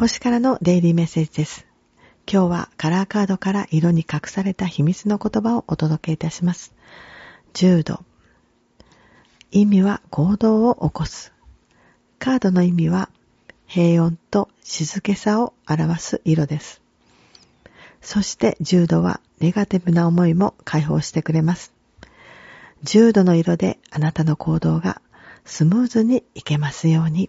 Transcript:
星からのデイリーメッセージです。今日はカラーカードから色に隠された秘密の言葉をお届けいたします。10度。意味は行動を起こす。カードの意味は平穏と静けさを表す色です。そして10度はネガティブな思いも解放してくれます。重度の色であなたの行動がスムーズにいけますように。